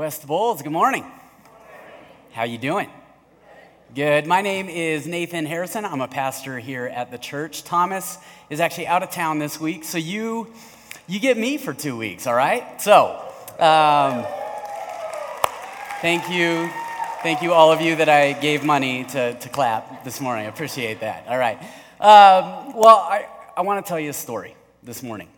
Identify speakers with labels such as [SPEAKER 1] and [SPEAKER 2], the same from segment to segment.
[SPEAKER 1] West Bowles, good morning. How you doing? Good. My name is Nathan Harrison. I'm a pastor here at the church. Thomas is actually out of town this week, so you you get me for two weeks. All right. So, um, thank you, thank you all of you that I gave money to to clap this morning. I appreciate that. All right. Um, well, I I want to tell you a story this morning.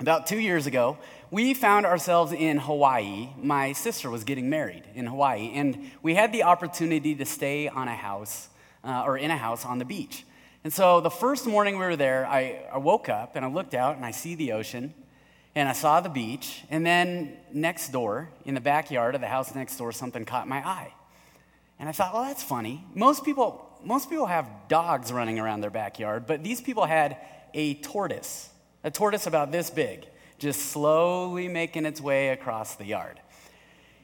[SPEAKER 1] About two years ago, we found ourselves in Hawaii. My sister was getting married in Hawaii, and we had the opportunity to stay on a house uh, or in a house on the beach. And so the first morning we were there, I, I woke up and I looked out and I see the ocean and I saw the beach. And then next door, in the backyard of the house next door, something caught my eye. And I thought, well, that's funny. Most people, most people have dogs running around their backyard, but these people had a tortoise a tortoise about this big, just slowly making its way across the yard.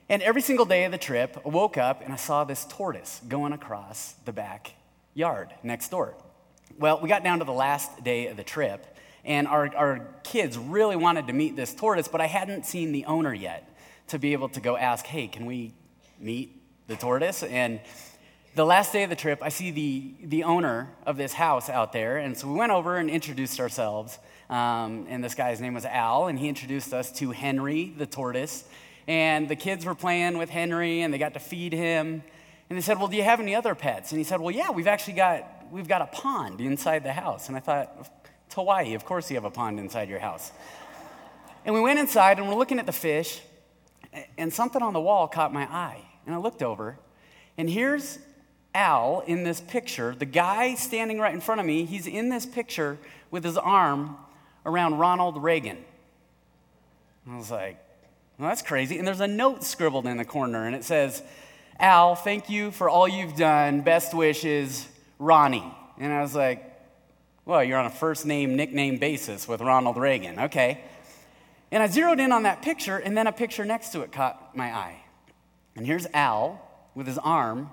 [SPEAKER 1] And every single day of the trip, I woke up and I saw this tortoise going across the back yard next door. Well, we got down to the last day of the trip, and our, our kids really wanted to meet this tortoise, but I hadn't seen the owner yet to be able to go ask, hey, can we meet the tortoise? And the last day of the trip, I see the, the owner of this house out there, and so we went over and introduced ourselves. Um, and this guy's name was Al, and he introduced us to Henry the tortoise. And the kids were playing with Henry, and they got to feed him. And they said, "Well, do you have any other pets?" And he said, "Well, yeah, we've actually got we've got a pond inside the house." And I thought, Hawaii, of course you have a pond inside your house. And we went inside, and we're looking at the fish, and something on the wall caught my eye. And I looked over, and here's Al in this picture. The guy standing right in front of me, he's in this picture with his arm around Ronald Reagan. I was like, well, that's crazy. And there's a note scribbled in the corner, and it says, Al, thank you for all you've done. Best wishes, Ronnie. And I was like, well, you're on a first name, nickname basis with Ronald Reagan. Okay. And I zeroed in on that picture, and then a picture next to it caught my eye. And here's Al with his arm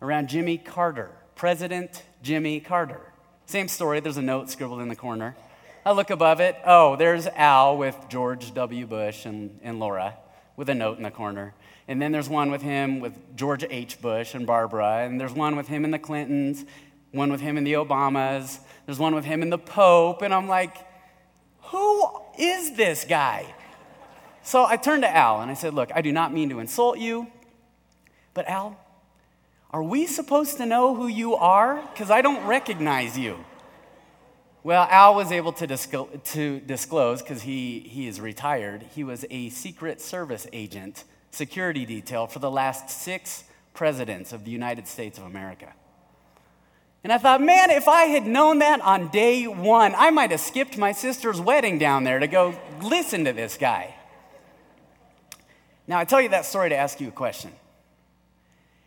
[SPEAKER 1] around Jimmy Carter, President Jimmy Carter. Same story, there's a note scribbled in the corner. I look above it. Oh, there's Al with George W. Bush and, and Laura with a note in the corner. And then there's one with him with George H. Bush and Barbara. And there's one with him and the Clintons, one with him and the Obamas. There's one with him and the Pope. And I'm like, who is this guy? So I turned to Al and I said, Look, I do not mean to insult you, but Al, are we supposed to know who you are? Because I don't recognize you. Well, Al was able to, to disclose because he, he is retired. He was a Secret Service agent, security detail for the last six presidents of the United States of America. And I thought, man, if I had known that on day one, I might have skipped my sister's wedding down there to go listen to this guy. Now, I tell you that story to ask you a question.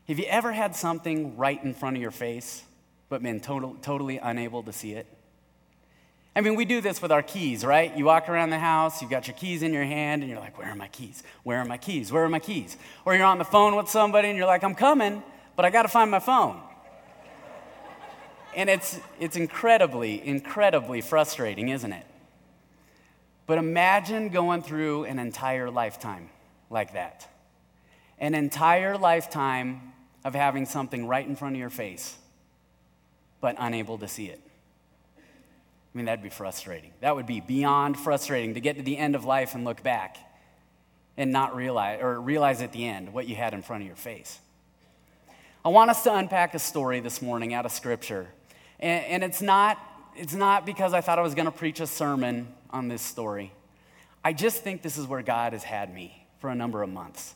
[SPEAKER 1] Have you ever had something right in front of your face, but been total, totally unable to see it? I mean, we do this with our keys, right? You walk around the house, you've got your keys in your hand, and you're like, Where are my keys? Where are my keys? Where are my keys? Or you're on the phone with somebody and you're like, I'm coming, but I got to find my phone. And it's, it's incredibly, incredibly frustrating, isn't it? But imagine going through an entire lifetime like that an entire lifetime of having something right in front of your face, but unable to see it. I mean, that'd be frustrating. That would be beyond frustrating to get to the end of life and look back and not realize, or realize at the end what you had in front of your face. I want us to unpack a story this morning out of Scripture. And, and it's, not, it's not because I thought I was going to preach a sermon on this story. I just think this is where God has had me for a number of months.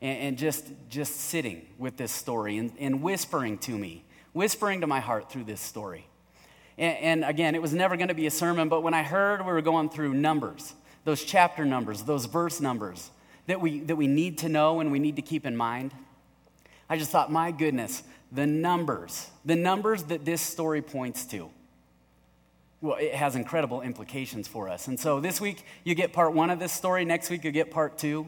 [SPEAKER 1] And, and just, just sitting with this story and, and whispering to me, whispering to my heart through this story. And, and again, it was never going to be a sermon, but when I heard we were going through numbers, those chapter numbers, those verse numbers that we, that we need to know and we need to keep in mind, I just thought, my goodness, the numbers, the numbers that this story points to, well, it has incredible implications for us. And so this week, you get part one of this story. Next week, you get part two.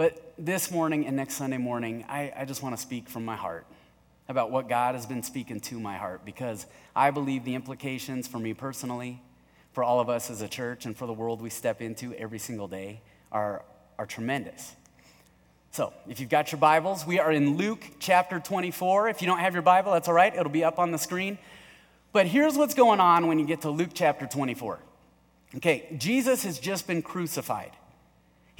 [SPEAKER 1] But this morning and next Sunday morning, I, I just want to speak from my heart about what God has been speaking to my heart because I believe the implications for me personally, for all of us as a church, and for the world we step into every single day are, are tremendous. So, if you've got your Bibles, we are in Luke chapter 24. If you don't have your Bible, that's all right, it'll be up on the screen. But here's what's going on when you get to Luke chapter 24. Okay, Jesus has just been crucified.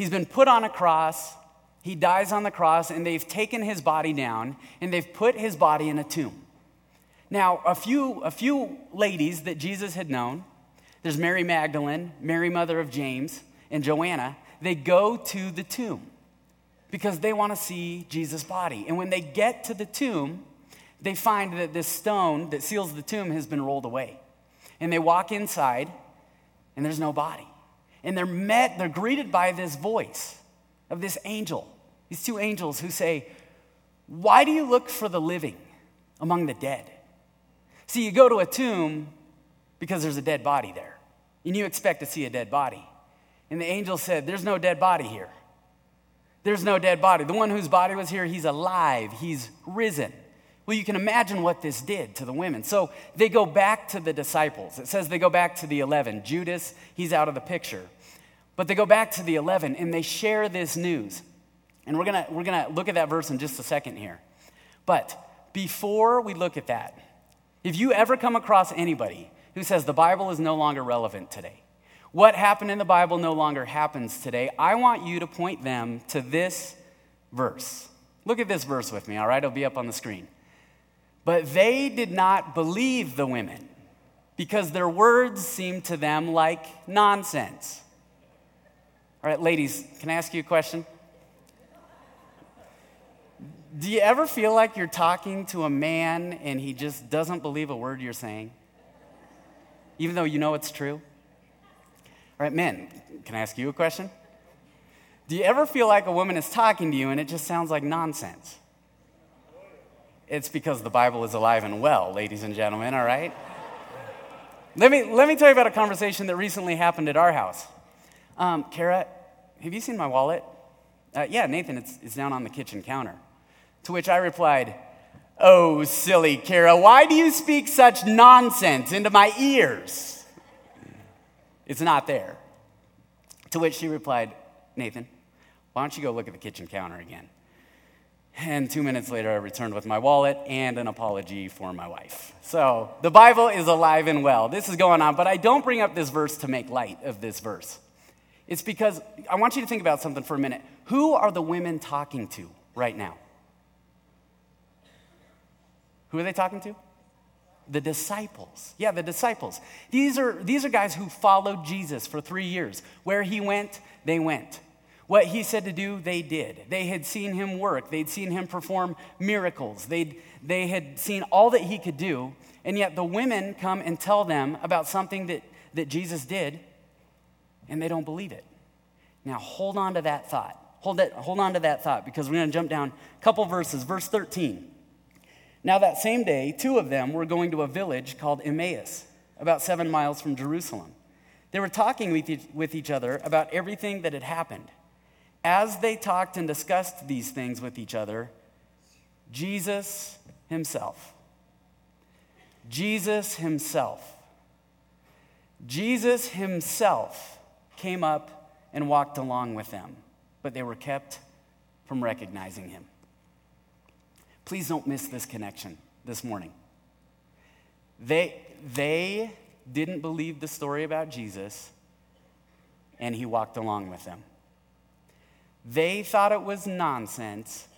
[SPEAKER 1] He's been put on a cross, he dies on the cross, and they've taken his body down and they've put his body in a tomb. Now, a few, a few ladies that Jesus had known, there's Mary Magdalene, Mary, mother of James, and Joanna, they go to the tomb because they want to see Jesus' body. And when they get to the tomb, they find that this stone that seals the tomb has been rolled away. And they walk inside, and there's no body. And they're met, they're greeted by this voice of this angel, these two angels who say, Why do you look for the living among the dead? See, you go to a tomb because there's a dead body there, and you expect to see a dead body. And the angel said, There's no dead body here. There's no dead body. The one whose body was here, he's alive, he's risen. Well, you can imagine what this did to the women. So they go back to the disciples. It says they go back to the 11. Judas, he's out of the picture. But they go back to the 11 and they share this news. And we're going to we're going to look at that verse in just a second here. But before we look at that, if you ever come across anybody who says the Bible is no longer relevant today, what happened in the Bible no longer happens today, I want you to point them to this verse. Look at this verse with me, all right? It'll be up on the screen. But they did not believe the women because their words seemed to them like nonsense. All right, ladies, can I ask you a question? Do you ever feel like you're talking to a man and he just doesn't believe a word you're saying? Even though you know it's true? All right, men, can I ask you a question? Do you ever feel like a woman is talking to you and it just sounds like nonsense? It's because the Bible is alive and well, ladies and gentlemen, all right? let, me, let me tell you about a conversation that recently happened at our house. Um, Kara, have you seen my wallet? Uh, yeah, Nathan, it's, it's down on the kitchen counter. To which I replied, Oh, silly Kara, why do you speak such nonsense into my ears? It's not there. To which she replied, Nathan, why don't you go look at the kitchen counter again? And two minutes later, I returned with my wallet and an apology for my wife. So the Bible is alive and well. This is going on, but I don't bring up this verse to make light of this verse. It's because I want you to think about something for a minute. Who are the women talking to right now? Who are they talking to? the disciples. Yeah, the disciples. These are, these are guys who followed Jesus for three years. Where he went, they went. What he said to do, they did. They had seen him work, they'd seen him perform miracles, they'd, they had seen all that he could do. And yet the women come and tell them about something that, that Jesus did, and they don't believe it. Now, hold on to that thought. Hold, that, hold on to that thought because we're going to jump down a couple verses. Verse 13. Now, that same day, two of them were going to a village called Emmaus, about seven miles from Jerusalem. They were talking with each, with each other about everything that had happened. As they talked and discussed these things with each other, Jesus himself, Jesus himself, Jesus himself came up and walked along with them, but they were kept from recognizing him. Please don't miss this connection this morning. They, they didn't believe the story about Jesus, and he walked along with them. They thought it was nonsense,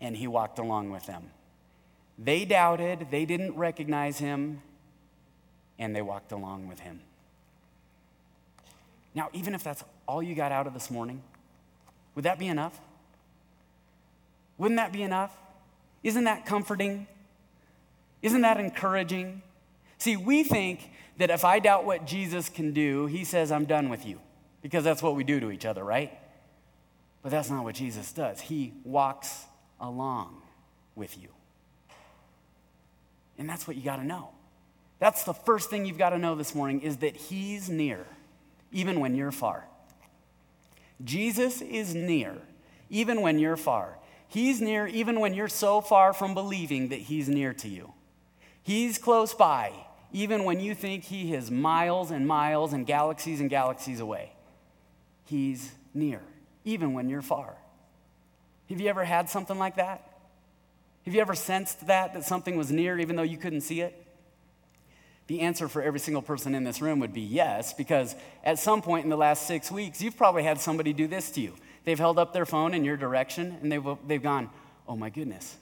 [SPEAKER 1] and he walked along with them. They doubted, they didn't recognize him, and they walked along with him. Now, even if that's all you got out of this morning, would that be enough? Wouldn't that be enough? Isn't that comforting? Isn't that encouraging? See, we think that if I doubt what Jesus can do, he says, I'm done with you. Because that's what we do to each other, right? But that's not what Jesus does. He walks along with you. And that's what you got to know. That's the first thing you've got to know this morning is that he's near, even when you're far. Jesus is near, even when you're far. He's near even when you're so far from believing that He's near to you. He's close by even when you think He is miles and miles and galaxies and galaxies away. He's near even when you're far. Have you ever had something like that? Have you ever sensed that, that something was near even though you couldn't see it? The answer for every single person in this room would be yes, because at some point in the last six weeks, you've probably had somebody do this to you. They've held up their phone in your direction and they've, they've gone, oh my goodness,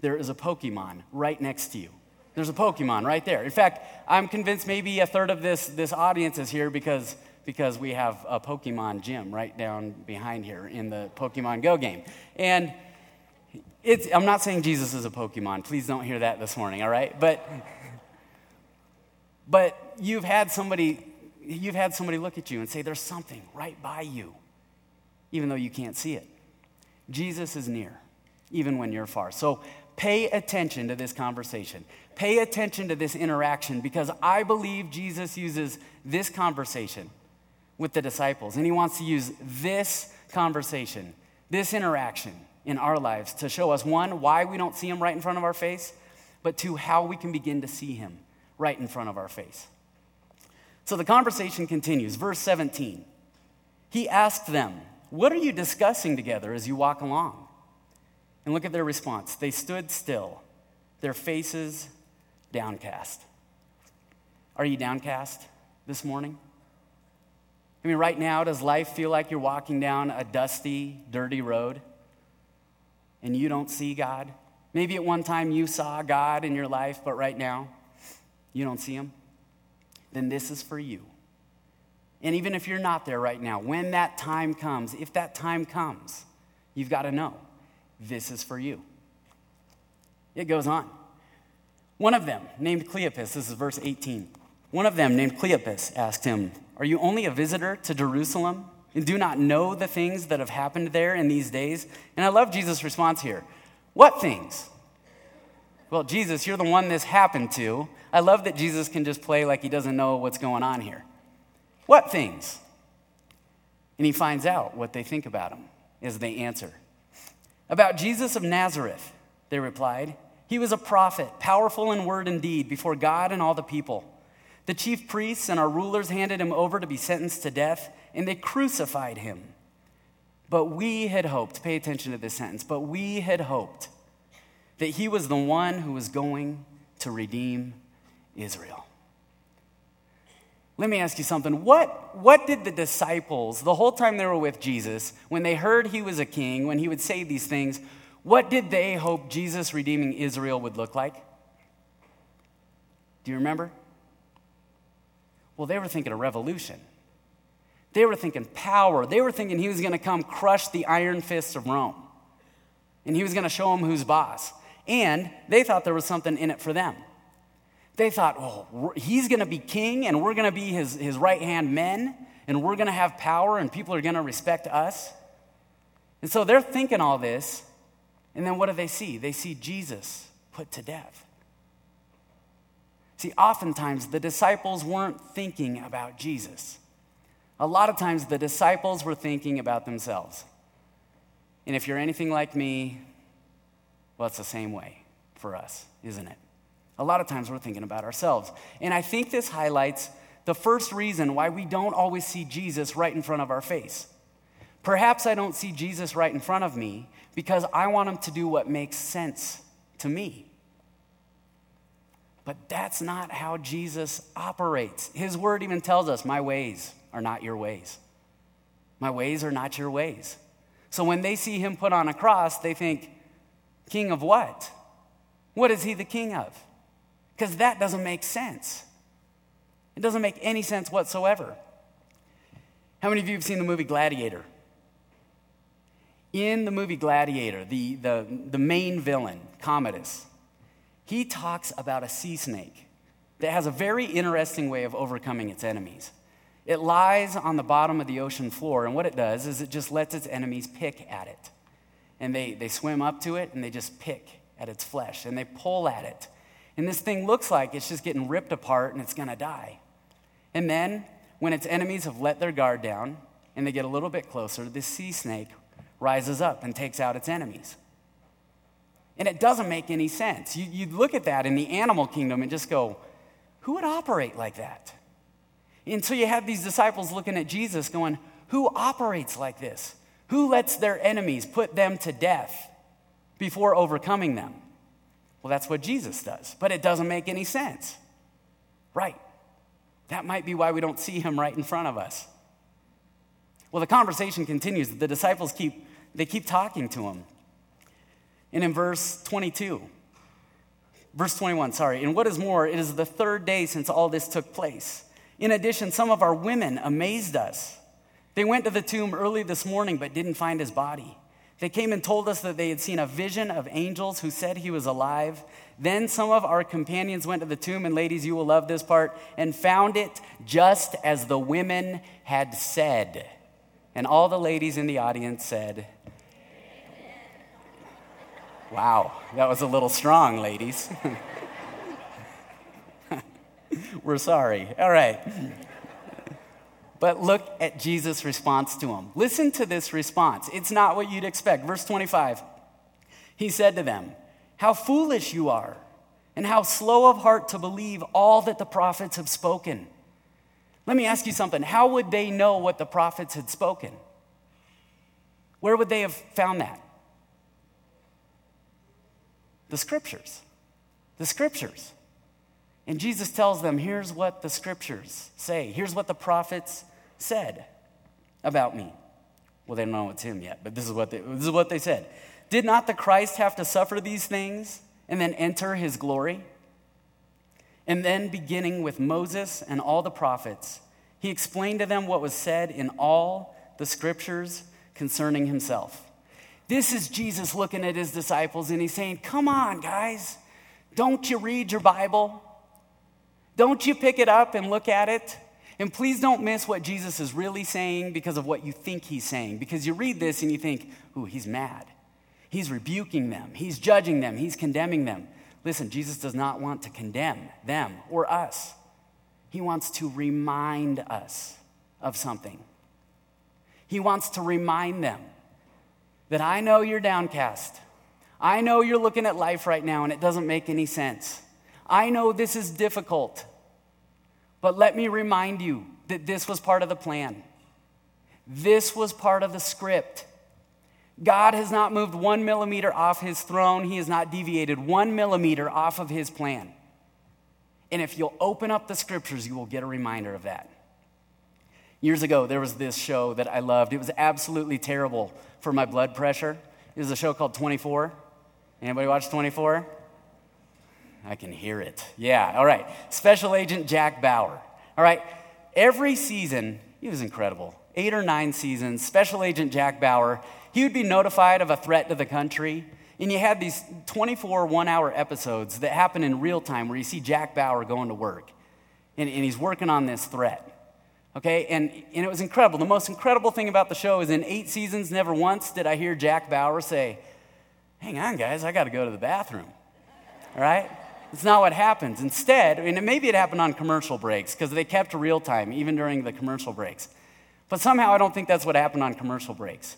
[SPEAKER 1] there is a Pokemon right next to you. There's a Pokemon right there. In fact, I'm convinced maybe a third of this, this audience is here because, because we have a Pokemon gym right down behind here in the Pokemon Go game. And it's, I'm not saying Jesus is a Pokemon. Please don't hear that this morning, all right? But, but you've had somebody you've had somebody look at you and say there's something right by you even though you can't see it. Jesus is near even when you're far. So pay attention to this conversation. Pay attention to this interaction because I believe Jesus uses this conversation with the disciples and he wants to use this conversation, this interaction in our lives to show us one, why we don't see him right in front of our face, but two, how we can begin to see him right in front of our face. So the conversation continues. Verse 17. He asked them, What are you discussing together as you walk along? And look at their response. They stood still, their faces downcast. Are you downcast this morning? I mean, right now, does life feel like you're walking down a dusty, dirty road and you don't see God? Maybe at one time you saw God in your life, but right now you don't see Him? Then this is for you. And even if you're not there right now, when that time comes, if that time comes, you've got to know this is for you. It goes on. One of them, named Cleopas, this is verse 18. One of them, named Cleopas, asked him, Are you only a visitor to Jerusalem and do not know the things that have happened there in these days? And I love Jesus' response here. What things? Well, Jesus, you're the one this happened to. I love that Jesus can just play like he doesn't know what's going on here. What things? And he finds out what they think about him as they answer. About Jesus of Nazareth, they replied. He was a prophet, powerful in word and deed before God and all the people. The chief priests and our rulers handed him over to be sentenced to death, and they crucified him. But we had hoped, pay attention to this sentence, but we had hoped that he was the one who was going to redeem Israel. Let me ask you something. What, what did the disciples, the whole time they were with Jesus, when they heard he was a king, when he would say these things, what did they hope Jesus redeeming Israel would look like? Do you remember? Well, they were thinking a revolution. They were thinking power. They were thinking he was going to come crush the iron fists of Rome. And he was going to show them who's boss. And they thought there was something in it for them. They thought, oh, he's going to be king and we're going to be his, his right hand men and we're going to have power and people are going to respect us. And so they're thinking all this. And then what do they see? They see Jesus put to death. See, oftentimes the disciples weren't thinking about Jesus. A lot of times the disciples were thinking about themselves. And if you're anything like me, well, it's the same way for us, isn't it? A lot of times we're thinking about ourselves. And I think this highlights the first reason why we don't always see Jesus right in front of our face. Perhaps I don't see Jesus right in front of me because I want him to do what makes sense to me. But that's not how Jesus operates. His word even tells us, My ways are not your ways. My ways are not your ways. So when they see him put on a cross, they think, King of what? What is he the king of? Because that doesn't make sense. It doesn't make any sense whatsoever. How many of you have seen the movie Gladiator? In the movie Gladiator, the, the, the main villain, Commodus, he talks about a sea snake that has a very interesting way of overcoming its enemies. It lies on the bottom of the ocean floor, and what it does is it just lets its enemies pick at it and they, they swim up to it and they just pick at its flesh and they pull at it. And this thing looks like it's just getting ripped apart and it's to die. And then, when its enemies have let their guard down and they get a little bit closer, this sea snake rises up and takes out its enemies. And it doesn't make any sense. You, you look at that in the animal kingdom and just go, who would operate like that? And so you have these disciples looking at Jesus going, who operates like this? Who lets their enemies put them to death before overcoming them? Well, that's what Jesus does, but it doesn't make any sense. Right. That might be why we don't see him right in front of us. Well, the conversation continues. The disciples keep they keep talking to him. And in verse 22, verse 21, sorry, and what is more, it is the third day since all this took place. In addition, some of our women amazed us. They went to the tomb early this morning but didn't find his body. They came and told us that they had seen a vision of angels who said he was alive. Then some of our companions went to the tomb, and ladies, you will love this part, and found it just as the women had said. And all the ladies in the audience said, Wow, that was a little strong, ladies. We're sorry. All right. But look at Jesus' response to him. Listen to this response. It's not what you'd expect. Verse 25. He said to them, How foolish you are, and how slow of heart to believe all that the prophets have spoken. Let me ask you something. How would they know what the prophets had spoken? Where would they have found that? The scriptures. The scriptures. And Jesus tells them, here's what the scriptures say. Here's what the prophets said about me. Well, they don't know it's him yet, but this is what they, this is what they said. Did not the Christ have to suffer these things and then enter his glory? And then, beginning with Moses and all the prophets, he explained to them what was said in all the scriptures concerning himself. This is Jesus looking at his disciples and he's saying, Come on, guys. Don't you read your Bible? Don't you pick it up and look at it? And please don't miss what Jesus is really saying because of what you think he's saying. Because you read this and you think, ooh, he's mad. He's rebuking them, he's judging them, he's condemning them. Listen, Jesus does not want to condemn them or us, he wants to remind us of something. He wants to remind them that I know you're downcast. I know you're looking at life right now and it doesn't make any sense. I know this is difficult, but let me remind you that this was part of the plan. This was part of the script. God has not moved one millimeter off his throne, he has not deviated one millimeter off of his plan. And if you'll open up the scriptures, you will get a reminder of that. Years ago, there was this show that I loved. It was absolutely terrible for my blood pressure. It was a show called 24. Anybody watch 24? I can hear it. Yeah, all right. Special Agent Jack Bauer. All right. Every season, he was incredible. Eight or nine seasons, Special Agent Jack Bauer, he would be notified of a threat to the country. And you had these 24 one hour episodes that happen in real time where you see Jack Bauer going to work. And, and he's working on this threat. Okay, and, and it was incredible. The most incredible thing about the show is in eight seasons, never once did I hear Jack Bauer say, Hang on, guys, I got to go to the bathroom. All right? It's not what happens. Instead, and maybe it happened on commercial breaks because they kept real time even during the commercial breaks. But somehow I don't think that's what happened on commercial breaks.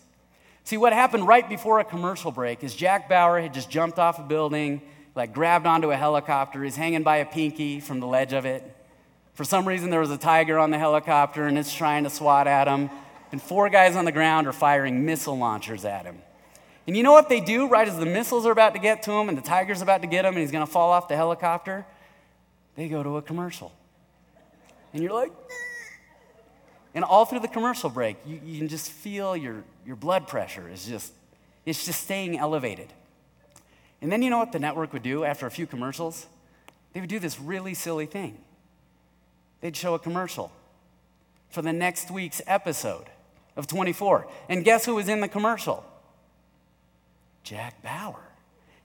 [SPEAKER 1] See, what happened right before a commercial break is Jack Bauer had just jumped off a building, like grabbed onto a helicopter. He's hanging by a pinky from the ledge of it. For some reason, there was a tiger on the helicopter and it's trying to swat at him. And four guys on the ground are firing missile launchers at him. And you know what they do right as the missiles are about to get to him and the tiger's about to get him and he's going to fall off the helicopter? They go to a commercial. And you're like, and all through the commercial break, you, you can just feel your, your blood pressure is just, it's just staying elevated. And then you know what the network would do after a few commercials? They would do this really silly thing. They'd show a commercial for the next week's episode of 24. And guess who was in the commercial? Jack Bauer.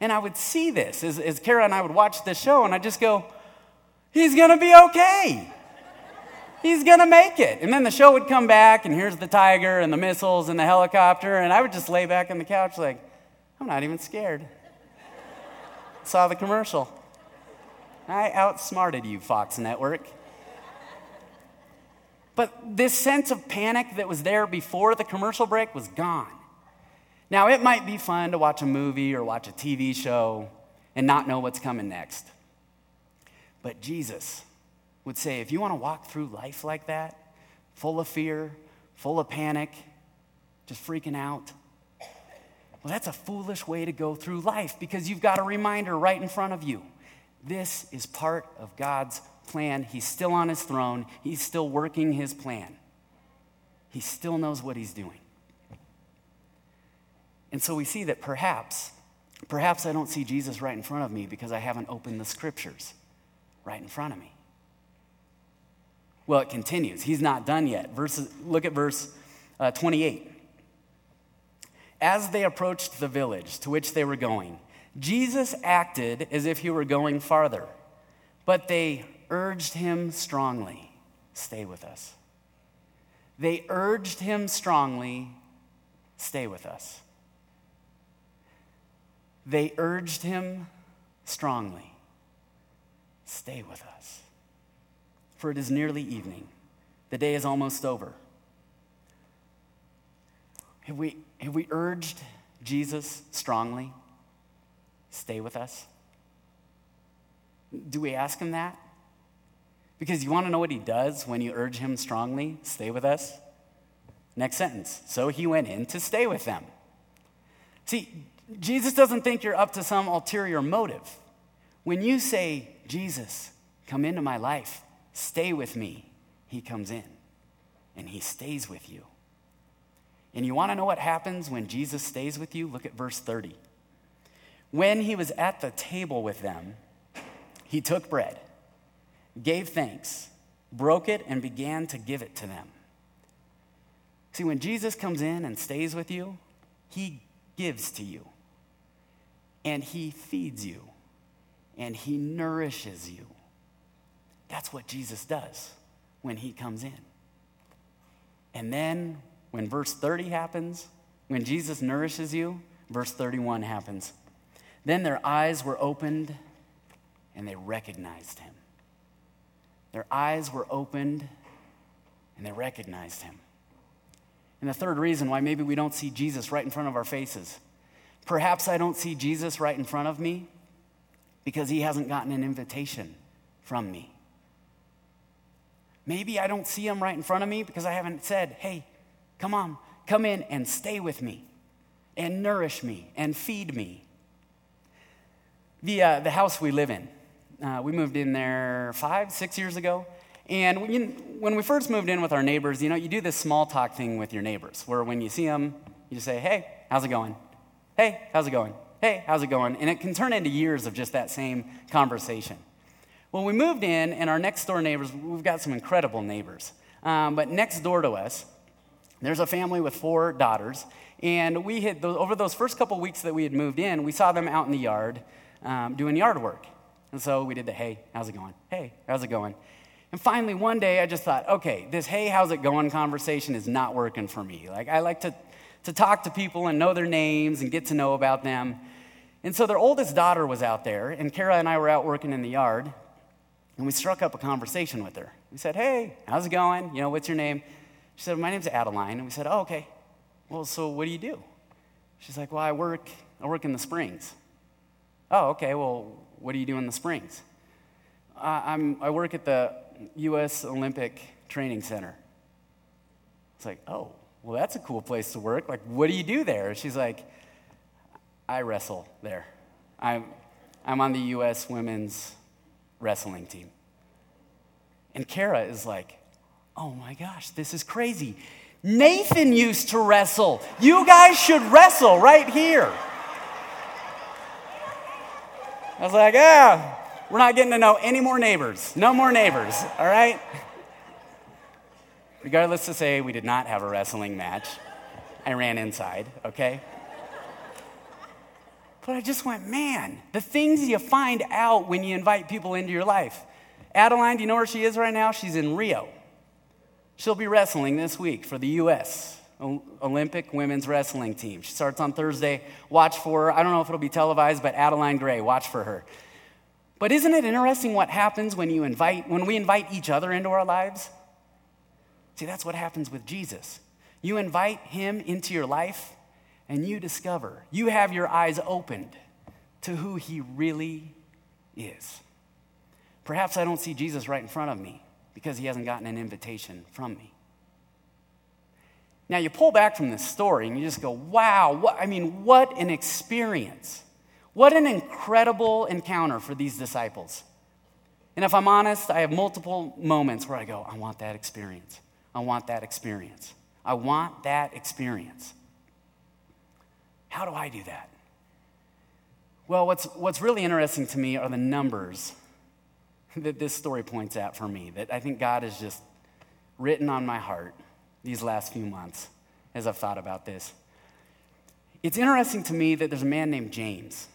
[SPEAKER 1] And I would see this as, as Kara and I would watch the show, and I just go, he's gonna be okay. He's gonna make it. And then the show would come back, and here's the tiger and the missiles and the helicopter, and I would just lay back on the couch like, I'm not even scared. Saw the commercial. I outsmarted you, Fox Network. But this sense of panic that was there before the commercial break was gone. Now, it might be fun to watch a movie or watch a TV show and not know what's coming next. But Jesus would say, if you want to walk through life like that, full of fear, full of panic, Just freaking out? Well, that's a foolish way to go through life because you've got a reminder right in front of you. This is part of God's plan. He's still on his throne, he's still working his plan. He still knows what he's doing. And so we see that perhaps, perhaps I don't see Jesus right in front of me because I haven't opened the scriptures right in front of me. Well, it continues. He's not done yet. Verses, look at verse uh, 28. As they approached the village to which they were going, Jesus acted as if he were going farther, but they urged him strongly stay with us. They urged him strongly stay with us. They urged him strongly stay with us. For it is nearly evening, the day is almost over. Have we, have we urged Jesus strongly? Stay with us? Do we ask him that? Because you want to know what he does when you urge him strongly? Stay with us? Next sentence. So he went in to stay with them. See, Jesus doesn't think you're up to some ulterior motive. When you say, Jesus, come into my life, stay with me, he comes in and he stays with you. And you want to know what happens when Jesus stays with you? Look at verse 30. When he was at the table with them, he took bread, gave thanks, broke it, and began to give it to them. See, when Jesus comes in and stays with you, he gives to you, and he feeds you, and he nourishes you. That's what Jesus does when he comes in. And then when verse 30 happens, when Jesus nourishes you, verse 31 happens. Then their eyes were opened and they recognized him. Their eyes were opened and they recognized him. And the third reason why maybe we don't see Jesus right in front of our faces. Perhaps I don't see Jesus right in front of me because he hasn't gotten an invitation from me. Maybe I don't see him right in front of me because I haven't said, hey, Come on, come in and stay with me and nourish me and feed me. The, uh, the house we live in, uh, we moved in there five, six years ago. And when, you, when we first moved in with our neighbors, you know, you do this small talk thing with your neighbors where when you see them, you just say, hey, how's it going? Hey, how's it going? Hey, how's it going? And it can turn into years of just that same conversation. Well, we moved in, and our next door neighbors, we've got some incredible neighbors. Um, but next door to us, there's a family with four daughters, and we had, over those first couple weeks that we had moved in, we saw them out in the yard um, doing yard work. And so we did the, hey, how's it going? Hey, how's it going? And finally, one day, I just thought, okay, this hey, how's it going conversation is not working for me. Like, I like to, to talk to people and know their names and get to know about them. And so their oldest daughter was out there, and Kara and I were out working in the yard, and we struck up a conversation with her. We said, hey, how's it going? You know, what's your name? She said, My name's Adeline. And we said, Oh, okay. Well, so what do you do? She's like, Well, I work, I work in the Springs. Oh, okay. Well, what do you do in the Springs? Uh, I'm, I work at the U.S. Olympic Training Center. It's like, oh, well, that's a cool place to work. Like, what do you do there? She's like, I wrestle there. I'm, I'm on the U.S. women's wrestling team. And Kara is like, oh my gosh, this is crazy. Nathan used to wrestle. You guys should wrestle right here. I was like, ah, we're not getting to know any more neighbors. No more neighbors, all right? Regardless to say, we did not have a wrestling match. I ran inside, okay? But I just went, man, the things you find out when you invite people into your life. Adeline, do you know where she is right now? She's in Rio. She'll be wrestling this week for the U.S. Olympic women's wrestling team. She starts on Thursday. Watch for her. I don't know if it'll be televised, but Adeline Gray, watch for her. But isn't it interesting what happens when you invite when we invite each other into our lives? See, that's what happens with Jesus. You invite him into your life and you discover, you have your eyes opened to who he really is. Perhaps I don't see Jesus right in front of me because he hasn't gotten an invitation from me. Now, you pull back from this story and you just go, wow, what, I mean, what an experience. What an incredible encounter for these disciples. And if I'm honest, I have multiple moments where I go, I want that experience. I want that experience. I want that experience. How do I do that? Well, what's, what's really interesting to me are the numbers that this story points at for me, that I think God has just written on my heart these last few months as I've thought about this. It's interesting to me that there's a man named James.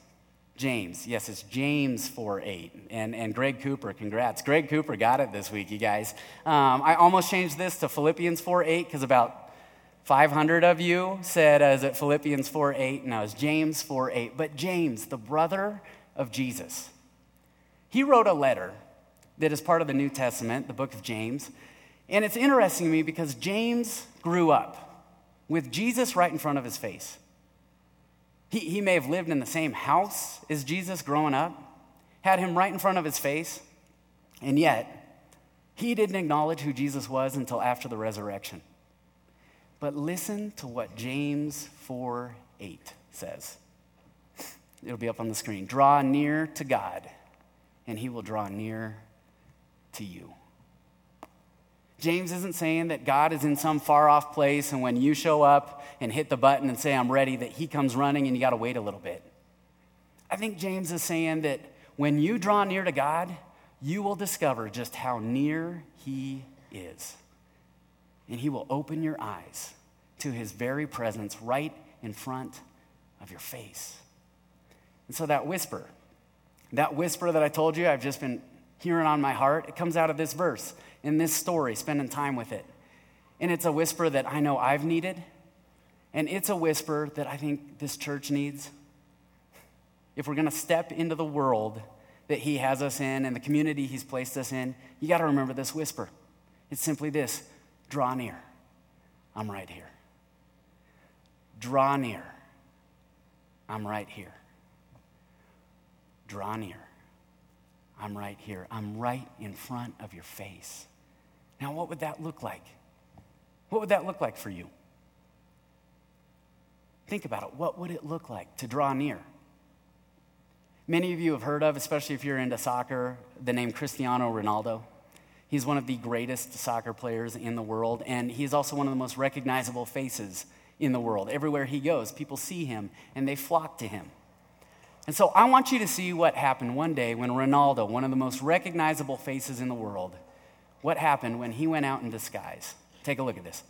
[SPEAKER 1] James, yes, it's James 4 8. And, and Greg Cooper, congrats. Greg Cooper got it this week, you guys. Um, I almost changed this to Philippians 4 8 because about 500 of you said, uh, is it Philippians 4 8? No, it's James 4 8. But James, the brother of Jesus, he wrote a letter that is part of the New Testament, the book of James. And it's interesting to me because James grew up with Jesus right in front of his face. He, he may have lived in the same house as Jesus growing up, had him right in front of his face, and yet he didn't acknowledge who Jesus was until after the resurrection. But listen to what James 4 8 says. It'll be up on the screen. Draw near to God, and he will draw near to you. James isn't saying that God is in some far off place, and when you show up and hit the button and say, I'm ready, that he comes running and you got to wait a little bit. I think James is saying that when you draw near to God, you will discover just how near he is. And he will open your eyes to his very presence right in front of your face. And so that whisper, that whisper that I told you I've just been hearing on my heart, it comes out of this verse in this story, spending time with it. And it's a whisper that I know I've needed, and it's a whisper that I think this church needs. If we're going to step into the world that He has us in and the community He's placed us in, you got to remember this whisper. It's simply this draw near. I'm right here. Draw near. I'm right here. Draw near. I'm right here. I'm right in front of your face. Now, what would that look like? What would that look like for you? Think about it. What would it look like to draw near? Many of you have heard of, especially if you're into soccer, the name Cristiano Ronaldo. He's one of the greatest soccer players in the world, and he's also one of the most recognizable faces in the world. Everywhere he goes, people see him and they flock to him. And so I want you to see what happened one day when Ronaldo, one of the most recognizable faces in the world, what happened when he went out in disguise. Take a look at this.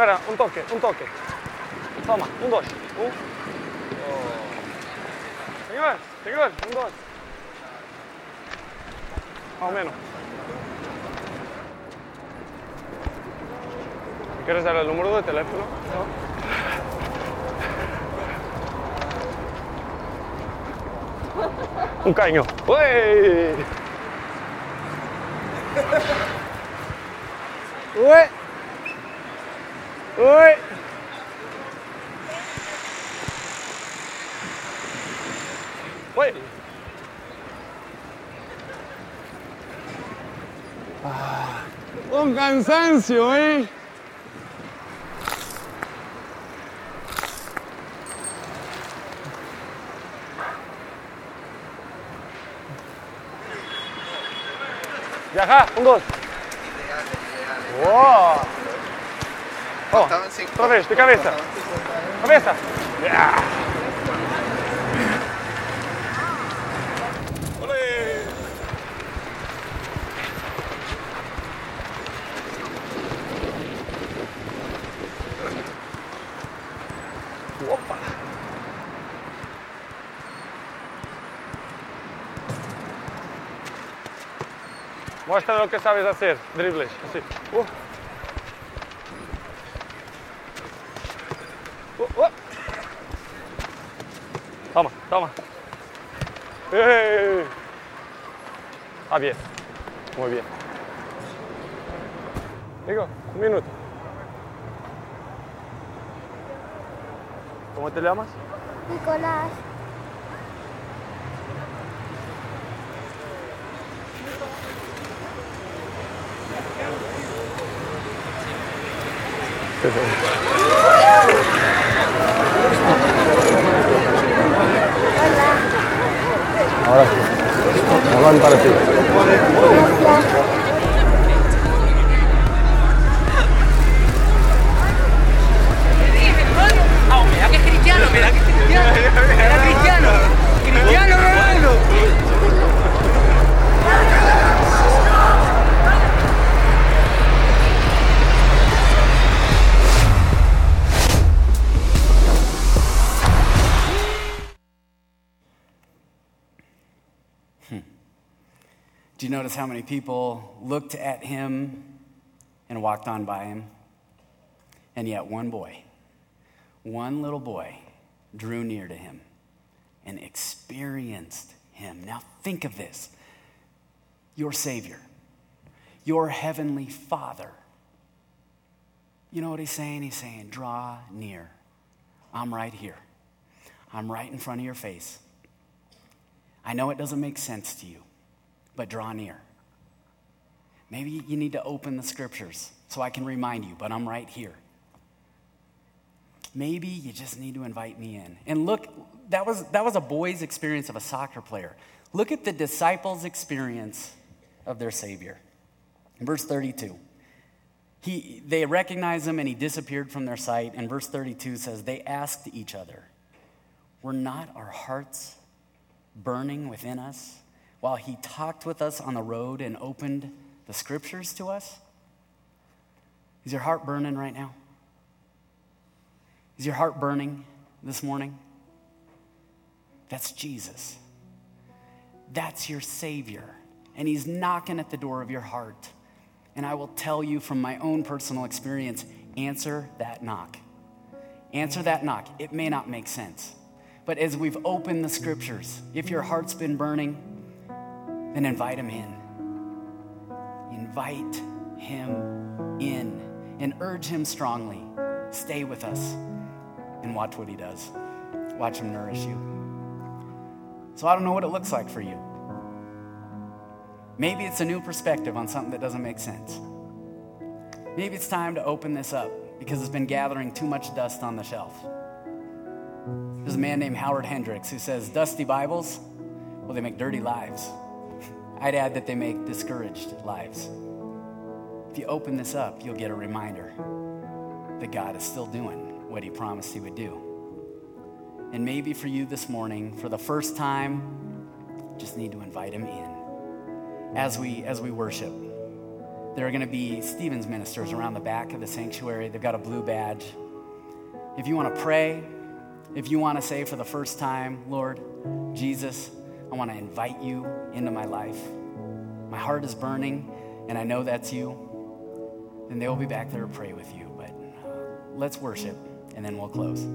[SPEAKER 2] Un toque, un toque. Toma, un dos. Un. Oh. Señor, señor, un dos. Más o menos. ¿Quieres dar el número de teléfono? No. Un caño. ¡Uy! ¡Uy! ¡Uy! ¡Uy! Ah, un cansancio, ¿eh? Ya, un dos. ¡Wow! Oh, outra vez, de cabeça. Cabeça. Yeah. Mostra o que sabes fazer, dribles, assim. Uh. Toma. ¡Eh! Ah, bien. Muy bien. Digo, un minuto. ¿Cómo te llamas?
[SPEAKER 3] Nicolás.
[SPEAKER 1] আহ্বান করেছি how many people looked at him and walked on by him? And yet, one boy, one little boy, drew near to him and experienced him. Now, think of this your Savior, your Heavenly Father. You know what he's saying? He's saying, Draw near. I'm right here. I'm right in front of your face. I know it doesn't make sense to you but draw near. Maybe you need to open the scriptures so I can remind you, but I'm right here. Maybe you just need to invite me in. And look, that was, that was a boy's experience of a soccer player. Look at the disciples' experience of their Savior. In verse 32, he, they recognized him and he disappeared from their sight. And verse 32 says, They asked each other, Were not our hearts burning within us while he talked with us on the road and opened the scriptures to us? Is your heart burning right now? Is your heart burning this morning? That's Jesus. That's your Savior. And He's knocking at the door of your heart. And I will tell you from my own personal experience answer that knock. Answer that knock. It may not make sense. But as we've opened the scriptures, if your heart's been burning, then invite him in. Invite him in and urge him strongly. Stay with us and watch what he does. Watch him nourish you. So I don't know what it looks like for you. Maybe it's a new perspective on something that doesn't make sense. Maybe it's time to open this up because it's been gathering too much dust on the shelf. There's a man named Howard Hendricks who says, Dusty Bibles, well, they make dirty lives. I'd add that they make discouraged lives. If you open this up, you'll get a reminder that God is still doing what He promised He would do. And maybe for you this morning, for the first time, just need to invite Him in as we as we worship. There are going to be Stephen's ministers around the back of the sanctuary. They've got a blue badge. If you want to pray, if you want to say for the first time, Lord, Jesus, I want to invite you into my life. My heart is burning, and I know that's you. Then they will be back there to pray with you. But uh, let's worship, and then we'll close.